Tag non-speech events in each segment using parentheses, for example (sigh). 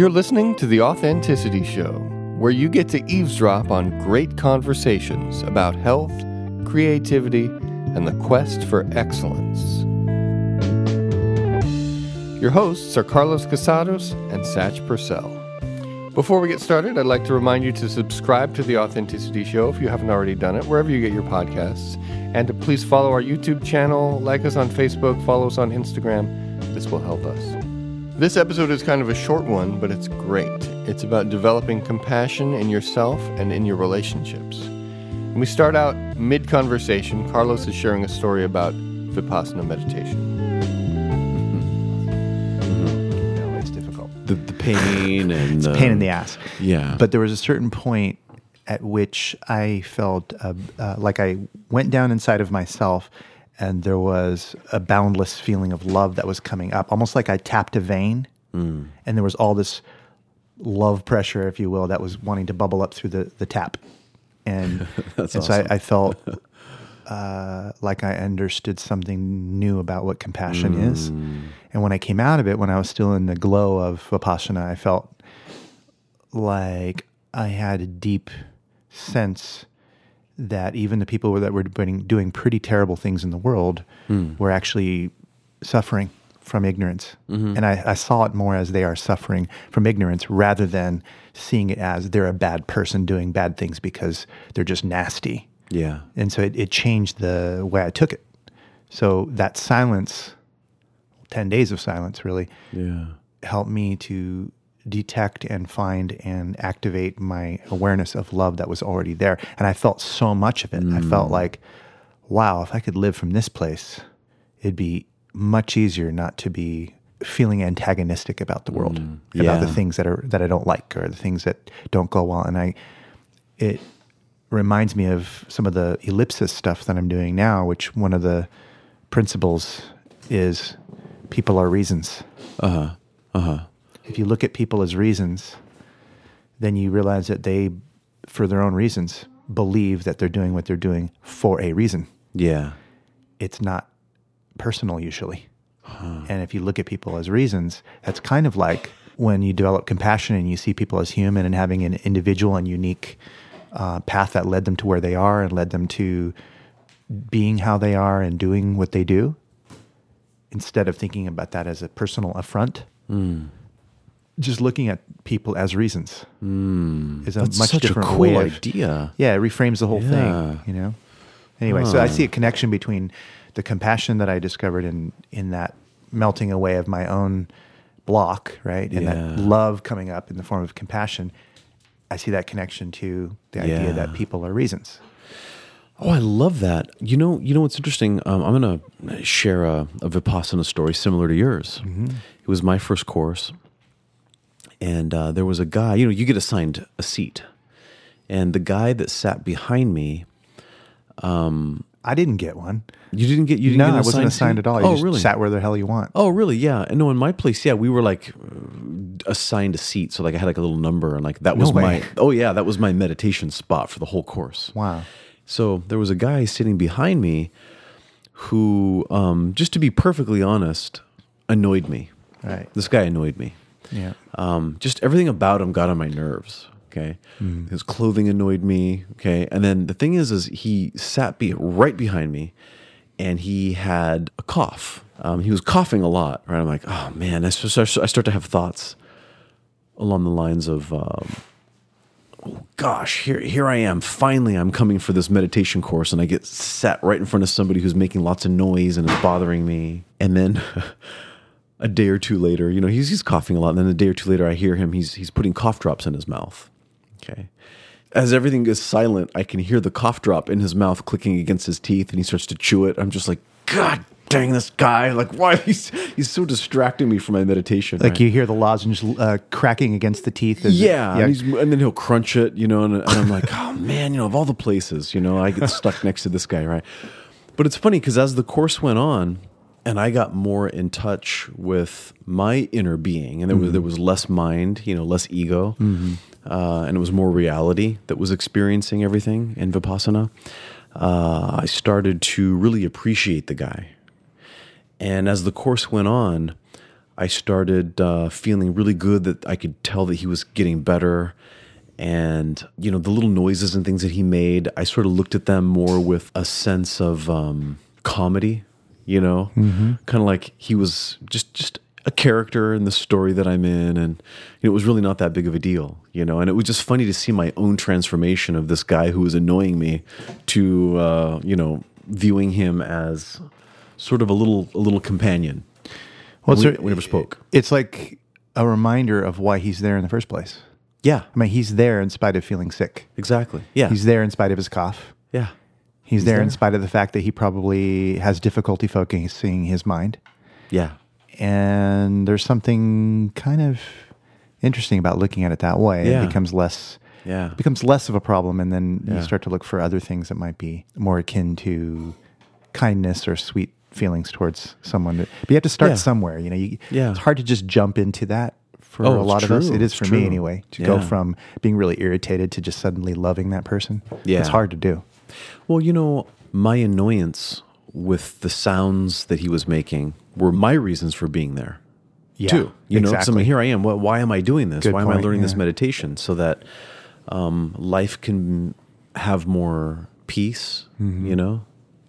You're listening to The Authenticity Show, where you get to eavesdrop on great conversations about health, creativity, and the quest for excellence. Your hosts are Carlos Casados and Satch Purcell. Before we get started, I'd like to remind you to subscribe to The Authenticity Show if you haven't already done it, wherever you get your podcasts, and to please follow our YouTube channel, like us on Facebook, follow us on Instagram. This will help us. This episode is kind of a short one, but it's great. It's about developing compassion in yourself and in your relationships. And we start out mid conversation. Carlos is sharing a story about Vipassana meditation. No, it's difficult. the, the pain and It's the, pain in the ass. Yeah. But there was a certain point at which I felt uh, uh, like I went down inside of myself and there was a boundless feeling of love that was coming up, almost like I tapped a vein and there was all this love pressure, if you will, that was wanting to bubble up through the, the tap. And, (laughs) and so awesome. I, I felt (laughs) uh, like I understood something new about what compassion is. And when I came out of it, when I was still in the glow of Vipassana, I felt like I had a deep sense that even the people that were doing, doing pretty terrible things in the world hmm. were actually suffering from ignorance. Mm-hmm. And I, I saw it more as they are suffering from ignorance rather than seeing it as they're a bad person doing bad things because they're just nasty. yeah. And so it, it changed the way I took it. So that silence, 10 days of silence really, Yeah. helped me to detect and find and activate my awareness of love that was already there. And I felt so much of it. I felt like, wow, if I could live from this place, it'd be much easier not to be feeling antagonistic about the world, about the things that are that I don't like or the things that don't go well. And I it reminds me of some of the ellipsis stuff that I'm doing now, which one of the principles is people are reasons. Uh-huh. Uh huh. Huh. If you look at people as reasons, then you realize that they, for their own reasons, believe that they're doing what they're doing for a reason. Yeah. It's not personal usually. And if you look at people as reasons, that's kind of like when you develop compassion and you see people as human and having an individual and unique uh, path that led them to where they are and led them to being how they are and doing what they do, instead of thinking about that as a personal affront, just looking at people as reasons is a That's much such different a cool way of idea. yeah, it reframes the whole Yeah. thing, you know. Anyway, so I see a connection between the compassion that I discovered in in that melting away of my own block, right, and Yeah. that love coming up in the form of compassion. I see that connection to the idea that people are reasons. Oh, I love that. You know, you know what's interesting? Um, I'm going to share a, a Vipassana story similar to yours. It was my first course, and uh, there was a guy. You know, you get assigned a seat, and the guy that sat behind me, I didn't get one. you didn't get. You didn't no, get I wasn't assigned seat? at all. You oh, just really? sat where the hell you want. Oh, really? Yeah. And no, in my place, yeah, we were like assigned a seat. So like I had like a little number and like that was way. my oh yeah, that was my meditation spot for the whole course. Wow. So there was a guy sitting behind me who um, just to be perfectly honest, annoyed me. Right. This guy annoyed me. Yeah. Um, just everything about him got on my nerves. Okay. His clothing annoyed me. Okay. And then the thing is, is he sat be right behind me and he had a cough. Um, he was coughing a lot. Right. I'm like, oh man, I start, I start to have thoughts along the lines of, um, oh gosh, here, here I am. Finally, I'm coming for this meditation course and I get sat right in front of somebody who's making lots of noise and is bothering me. And then (laughs) a day or two later, you know, he's he's coughing a lot, and then a day or two later, I hear him. He's he's putting cough drops in his mouth. Okay, as everything is silent, I can hear the cough drop in his mouth clicking against his teeth, and he starts to chew it. I'm just like, God dang this guy! Like, why (laughs) he's he's so distracting me from my meditation. Like right? you hear the lozenge uh, cracking against the teeth. it- Yeah, And, he's, and then he'll crunch it, you know, and, and I'm like, oh man, you know, of all the places, you know, I get stuck next to this guy, right? But it's funny because as the course went on, and I got more in touch with my inner being, and there was there was less mind, you know, less ego, uh, and it was more reality that was experiencing everything in vipassana. Uh, I started to really appreciate the guy, and as the course went on, I started uh, feeling really good that I could tell that he was getting better. And, you know, the little noises and things that he made, I sort of looked at them more with a sense of um, comedy, you know, kind of like he was just, just a character in the story that I'm in. And you know, it was really not that big of a deal, you know, and it was just funny to see my own transformation of this guy who was annoying me to, uh, you know, viewing him as sort of a little, a little companion. Well, we, we never spoke. It's like a reminder of why he's there in the first place. Yeah, I mean, he's there in spite of feeling sick. exactly. Yeah. He's there in spite of his cough. yeah. He's, there, in spite of the fact that he probably has difficulty focusing his mind. Yeah. And there's something kind of interesting about looking at it that way. Yeah. It becomes less Yeah. it becomes less of a problem and then Yeah. you start to look for other things that might be more akin to kindness or sweet feelings towards someone. But you have to start Yeah. somewhere. You know, you, Yeah. it's hard to just jump into that for Oh, a lot of us. true. It is for true. me anyway. To go from being really irritated to just suddenly loving that person. Yeah. It's hard to do. Well, you know, my annoyance with the sounds that he was making were my reasons for being there. Yeah, too. You know, 'cause I exactly. mean, here I am. Why, why am I doing this? Good why am I point, learning this meditation so that um, life can have more peace? Mm-hmm. You know,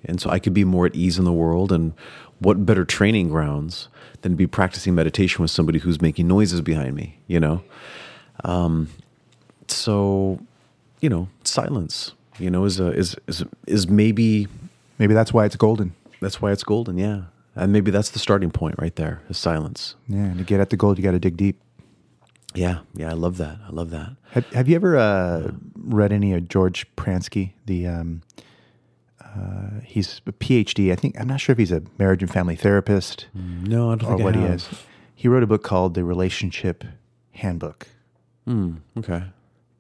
and so I could be more at ease in the world. And what better training grounds than be practicing meditation with somebody who's making noises behind me? You know, um, so you know, silence. You know, is a is is is maybe Maybe that's why it's golden. that's why it's golden. Yeah, and maybe that's the starting point right there. Is silence. Yeah, and to get at the gold, you got to dig deep. Yeah, yeah, I love that. I love that. Have, have you ever uh, read any of George Pransky? The um, uh, he's a PhD. I think I'm not sure if he's a marriage and family therapist No, I don't or think what he is. He wrote a book called The Relationship Handbook, Hmm, okay.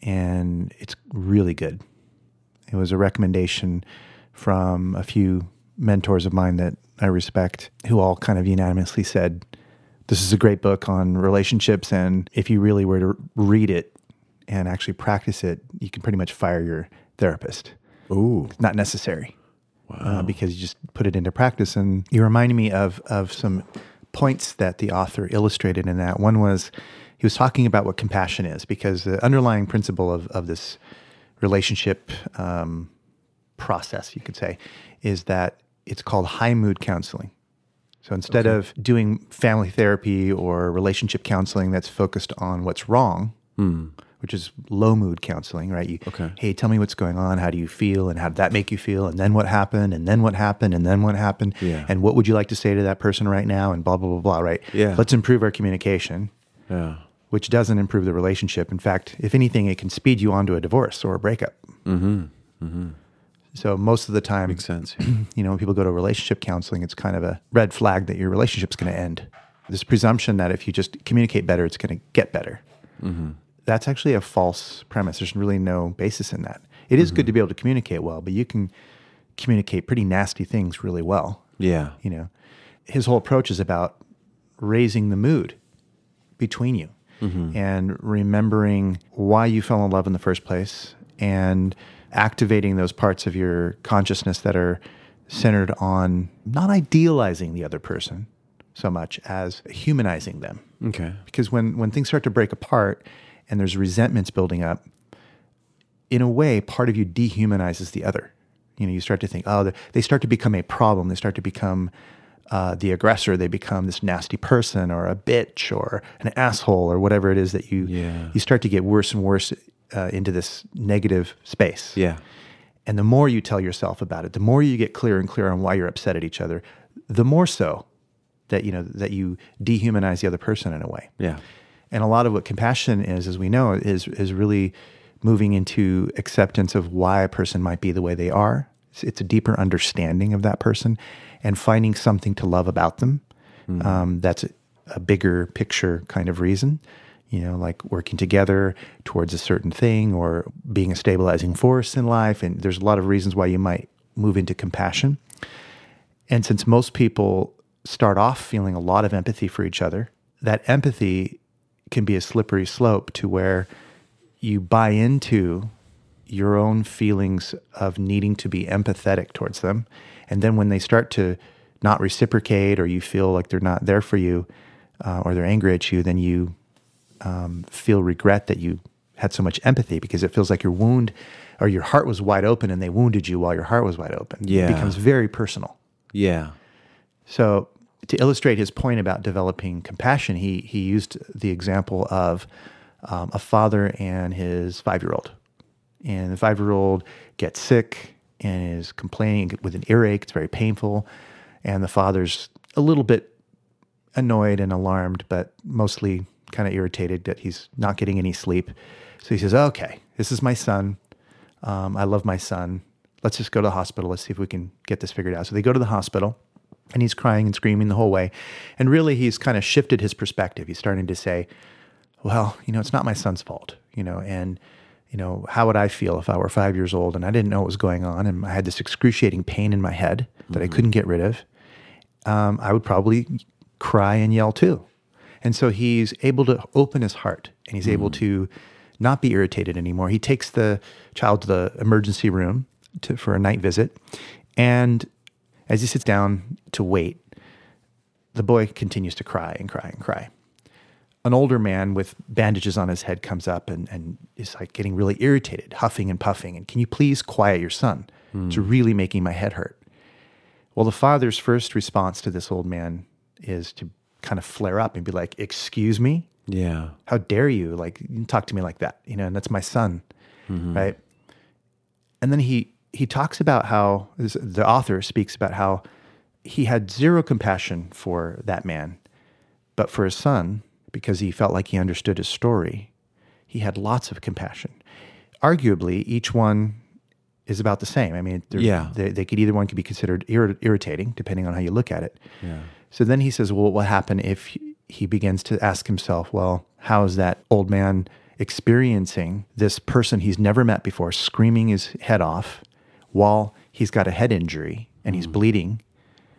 and it's really good. It was a recommendation from a few mentors of mine that I respect, who all kind of unanimously said, "This is a great book on relationships, and if you really were to read it and actually practice it, you can pretty much fire your therapist. Ooh, It's not necessary uh, because you just put it into practice." And you reminded me of of some points that the author illustrated in that. One was he was talking about what compassion is because the underlying principle of of this relationship um, process, you could say, is that it's called high mood counseling. So instead of doing family therapy or relationship counseling that's focused on what's wrong, which is low mood counseling, right? You, Okay. Hey, tell me what's going on. How do you feel? And how did that make you feel? And then what happened? And then what happened? And then what happened? Yeah. And what would you like to say to that person right now? And blah, blah, blah, blah, right? Yeah. Let's improve our communication yeah. Which doesn't improve the relationship. In fact, if anything, it can speed you on to a divorce or a breakup. Mm-hmm. mm-hmm. So most of the time, Makes sense. (clears throat) you know, when people go to relationship counseling, it's kind of a red flag that your relationship's going to end. This presumption that if you just communicate better, it's going to get better. Mm-hmm. That's actually a false premise. There's really no basis in that. It is good mm-hmm. to be able to communicate well, but you can communicate pretty nasty things really well. Yeah. You know, his whole approach is about raising the mood between you Mm-hmm. and remembering why you fell in love in the first place and activating those parts of your consciousness that are centered on not idealizing the other person so much as humanizing them. Okay. because when when things start to break apart and there's resentments building up in a way part of you dehumanizes the other. You know you start to think oh they- they start to become a problem. They start to become uh, the aggressor they become this nasty person or a bitch or an asshole or whatever it is that you Yeah. you start to get worse and worse uh, into this negative space Yeah. and the more you tell yourself about it, the more you get clearer and clearer on why you're upset at each other, the more so that you know that you dehumanize the other person in a way. Yeah. And a lot of what compassion is, as we know, is is really moving into acceptance of why a person might be the way they are. It's, it's a deeper understanding of that person and finding something to love about them. Um, that's a, a bigger picture kind of reason. You know, like working together towards a certain thing or being a stabilizing force in life. And there's a lot of reasons why you might move into compassion. And since most people start off feeling a lot of empathy for each other, that empathy can be a slippery slope to where you buy into your own feelings of needing to be empathetic towards them. And then when they start to not reciprocate or you feel like they're not there for you, uh, or they're angry at you, then you um, feel regret that you had so much empathy because it feels like your wound or your heart was wide open and they wounded you while your heart was wide open. Yeah. It becomes very personal. Yeah. So to illustrate his point about developing compassion, he he used the example of um, a father and his five year old, and the five year old gets sick and is complaining with an earache. It's very painful, and the father's a little bit annoyed and alarmed, but mostly kind of irritated that he's not getting any sleep. So he says, "Okay, this is my son. Um, I love my son. Let's just go to the hospital. Let's see if we can get this figured out." So they go to the hospital and he's crying and screaming the whole way. And really, he's kind of shifted his perspective. He's starting to say, well, you know, it's not my son's fault, you know, and, you know, how would I feel if I were five years old and I didn't know what was going on and I had this excruciating pain in my head that I couldn't get rid of? Um, I would probably cry and yell too. And so he's able to open his heart and he's able to not be irritated anymore. He takes the child to the emergency room to, for a night visit. And as he sits down to wait, the boy continues to cry and cry and cry. An older man with bandages on his head comes up and, and is like getting really irritated, huffing and puffing. And can you please quiet your son? Hmm. It's really making my head hurt. Well, the father's first response to this old man is to kind of flare up and be like, Excuse me? Yeah. How dare you? Like, you talk to me like that, you know, and that's my son, mm-hmm. right? And then he he talks about how this- the author speaks about how he had zero compassion for that man, but for his son, because he felt like he understood his story, he had lots of compassion. Arguably, each one is about the same. I mean, Yeah. they, they could either one could be considered irri- irritating, depending on how you look at it. Yeah. So then he says, well, what will happen if he begins to ask himself, well, how is that old man experiencing this person he's never met before screaming his head off while he's got a head injury and he's bleeding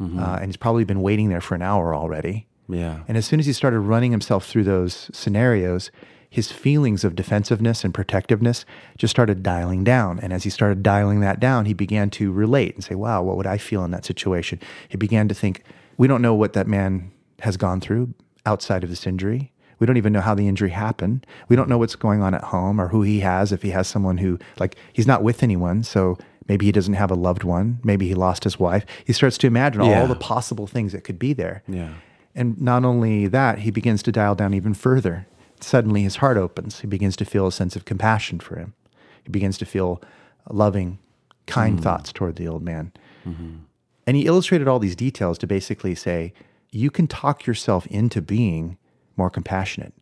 uh, and he's probably been waiting there for an hour already. Yeah. And as soon as he started running himself through those scenarios, his feelings of defensiveness and protectiveness just started dialing down. And as he started dialing that down, he began to relate and say, wow, what would I feel in that situation? He began to think, we don't know what that man has gone through outside of this injury. We don't even know how the injury happened. We don't know what's going on at home or who he has, if he has someone who, like, he's not with anyone. So maybe he doesn't have a loved one. Maybe he lost his wife. He starts to imagine Yeah. all the possible things that could be there. Yeah. And not only that, he begins to dial down even further. Suddenly his heart opens. He begins to feel a sense of compassion for him. He begins to feel loving, kind hmm. thoughts toward the old man. Mm-hmm. And he illustrated all these details to basically say, you can talk yourself into being more compassionate.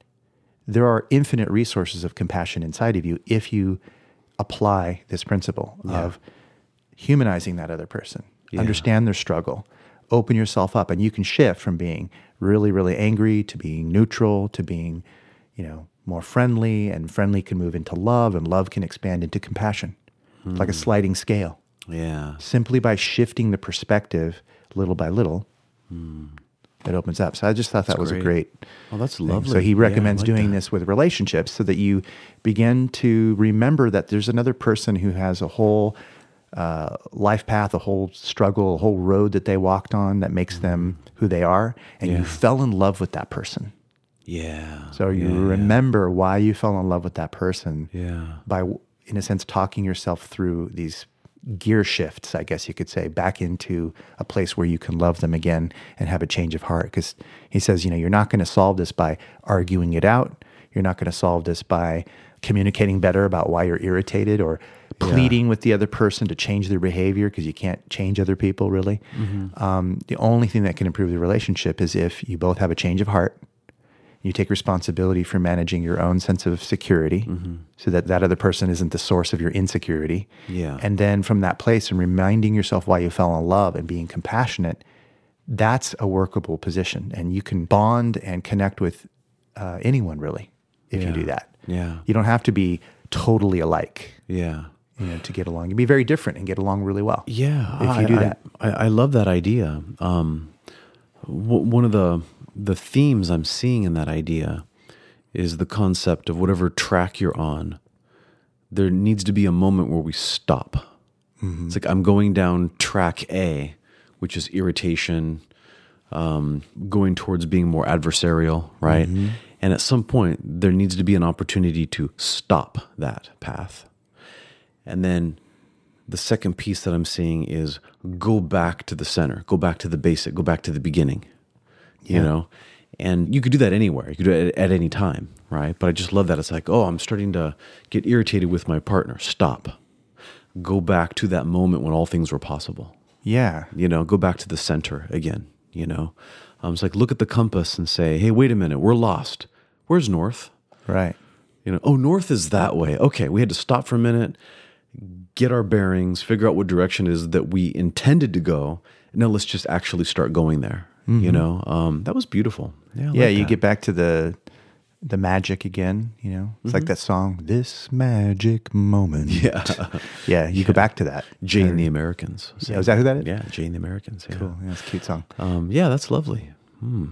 There are infinite resources of compassion inside of you if you apply this principle of humanizing that other person, understand their struggle, open yourself up, and you can shift from being really, really angry to being neutral to being, you know, more friendly, and friendly can move into love, and love can expand into compassion, like a sliding scale. Yeah. Simply by shifting the perspective little by little, it opens up. So I just thought that was a Hmm. great. great Oh, that's thing. lovely. So he Yeah, recommends like doing that. this with relationships so that you begin to remember that there's another person who has a whole uh, life path, a whole struggle, a whole road that they walked on that makes them who they are, and Yeah. you fell in love with that person. Yeah. So you Yeah, yeah. remember why you fell in love with that person Yeah. by, in a sense, talking yourself through these gear shifts, I guess you could say, back into a place where you can love them again and have a change of heart. Because he says, you know, you're not going to solve this by arguing it out. You're not going to solve this by communicating better about why you're irritated or pleading with the other person to change their behavior because you can't change other people really. Um, the only thing that can improve the relationship is if you both have a change of heart you take responsibility for managing your own sense of security so that that other person isn't the source of your insecurity. Yeah. And then from that place and reminding yourself why you fell in love and being compassionate, that's a workable position. And you can bond and connect with uh, anyone really if you do that. Yeah. You don't have to be totally alike. Yeah. You know, to get along, you can be very different and get along really well. Yeah, if you I- do I- that. I, I love that idea. Um, w- one of the the themes I'm seeing in that idea is the concept of whatever track you're on. There needs to be a moment where we stop. Mm-hmm. It's like I'm going down track A, which is irritation, um, going towards being more adversarial, right? And at some point, there needs to be an opportunity to stop that path. And then the second piece that I'm seeing is go back to the center, go back to the basic, go back to the beginning, you know? And you could do that anywhere. You could do it at, at any time, right? But I just love that. It's like, oh, I'm starting to get irritated with my partner. Stop. Go back to that moment when all things were possible. Yeah. You know, go back to the center again, you know? Um, it's like, look at the compass and say, hey, wait a minute, we're lost. Where's north? Right. You know, oh, north is that way. Okay, we had to stop for a minute, get our bearings, figure out what direction it is that we intended to go. Now let's just actually start going there. You know, um, that was beautiful. Yeah, I Mm-hmm. yeah, like you get back to the the magic again, you know? It's Mm-hmm. like that song, This Magic Moment. (laughs) Yeah. (laughs) Yeah, you go back to that. (laughs) Jay and the Americans. Yeah, is that who that is? Yeah, Jay the Americans. Yeah. Cool. Yeah, it's a cute song. Um, yeah, that's lovely. Hmm.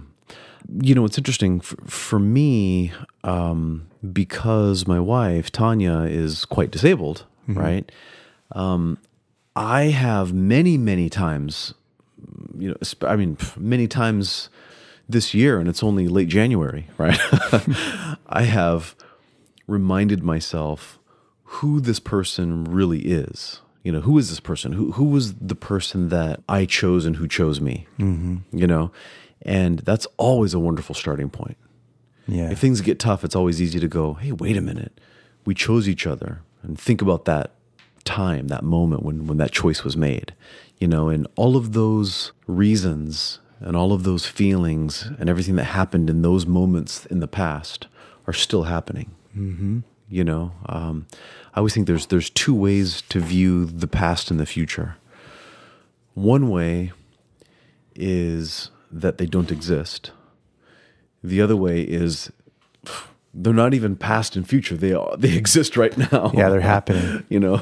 You know, it's interesting for, for me um, because my wife Tanya is quite disabled, right? Um, I have many, many times, you know, I mean, many times this year, and it's only late January, (laughs) right? (laughs) I have reminded myself who this person really is. You know, who is this person? Who who was the person that I chose and who chose me? Mm-hmm. You know, and that's always a wonderful starting point. Yeah. If things get tough, it's always easy to go, "Hey, wait a minute, we chose each other," and think about that time, that moment when when that choice was made. You know, and all of those reasons and all of those feelings and everything that happened in those moments in the past are still happening. Mm-hmm. You know, um, I always think there's there's two ways to view the past and the future. One way is that they don't exist. The other way is they're not even past and future. They are, they (laughs) exist right now. Yeah, they're happening. (laughs) you know,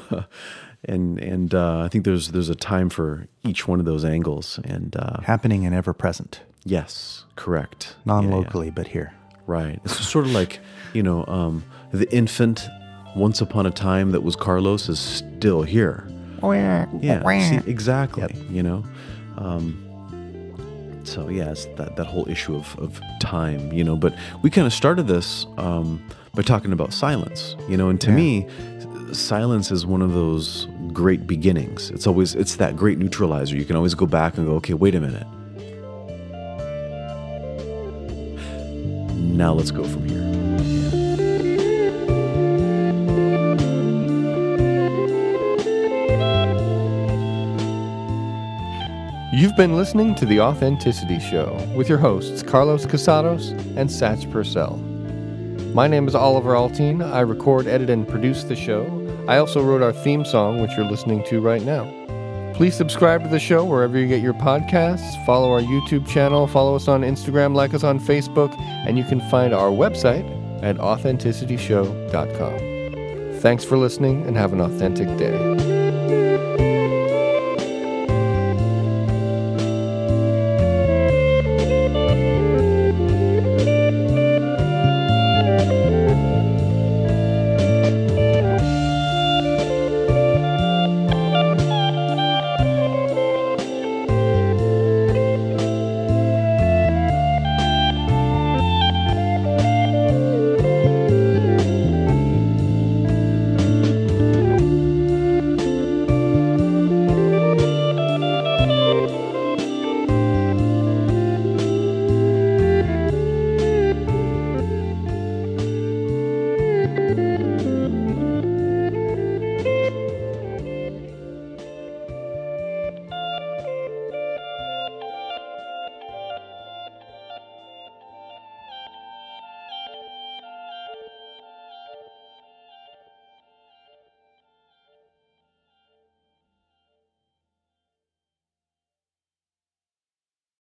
and and uh, I think there's there's a time for each one of those angles. And uh, Happening and ever present. yes, correct. Non Yeah, yeah. locally, but here. Right. It's sort of like, you know, um, the infant once upon a time that was Carlos is still here. Yeah. See, exactly. You know? Um, so, yeah, it's that, that whole issue of, of time, you know. But we kind of started this um, by talking about silence, you know. And to Yeah. me, silence is one of those great beginnings. It's always, it's that great neutralizer. You can always go back and go, okay, wait a minute. Now let's go from here. You've been listening to The Authenticity Show with your hosts, Carlos Casados and Satch Purcell. My name is Oliver Altine. I record, edit, and produce the show. I also wrote our theme song, which you're listening to right now. Please subscribe to the show wherever you get your podcasts, follow our YouTube channel, follow us on Instagram, like us on Facebook, and you can find our website at authenticityshow.com. Thanks for listening and have an authentic day.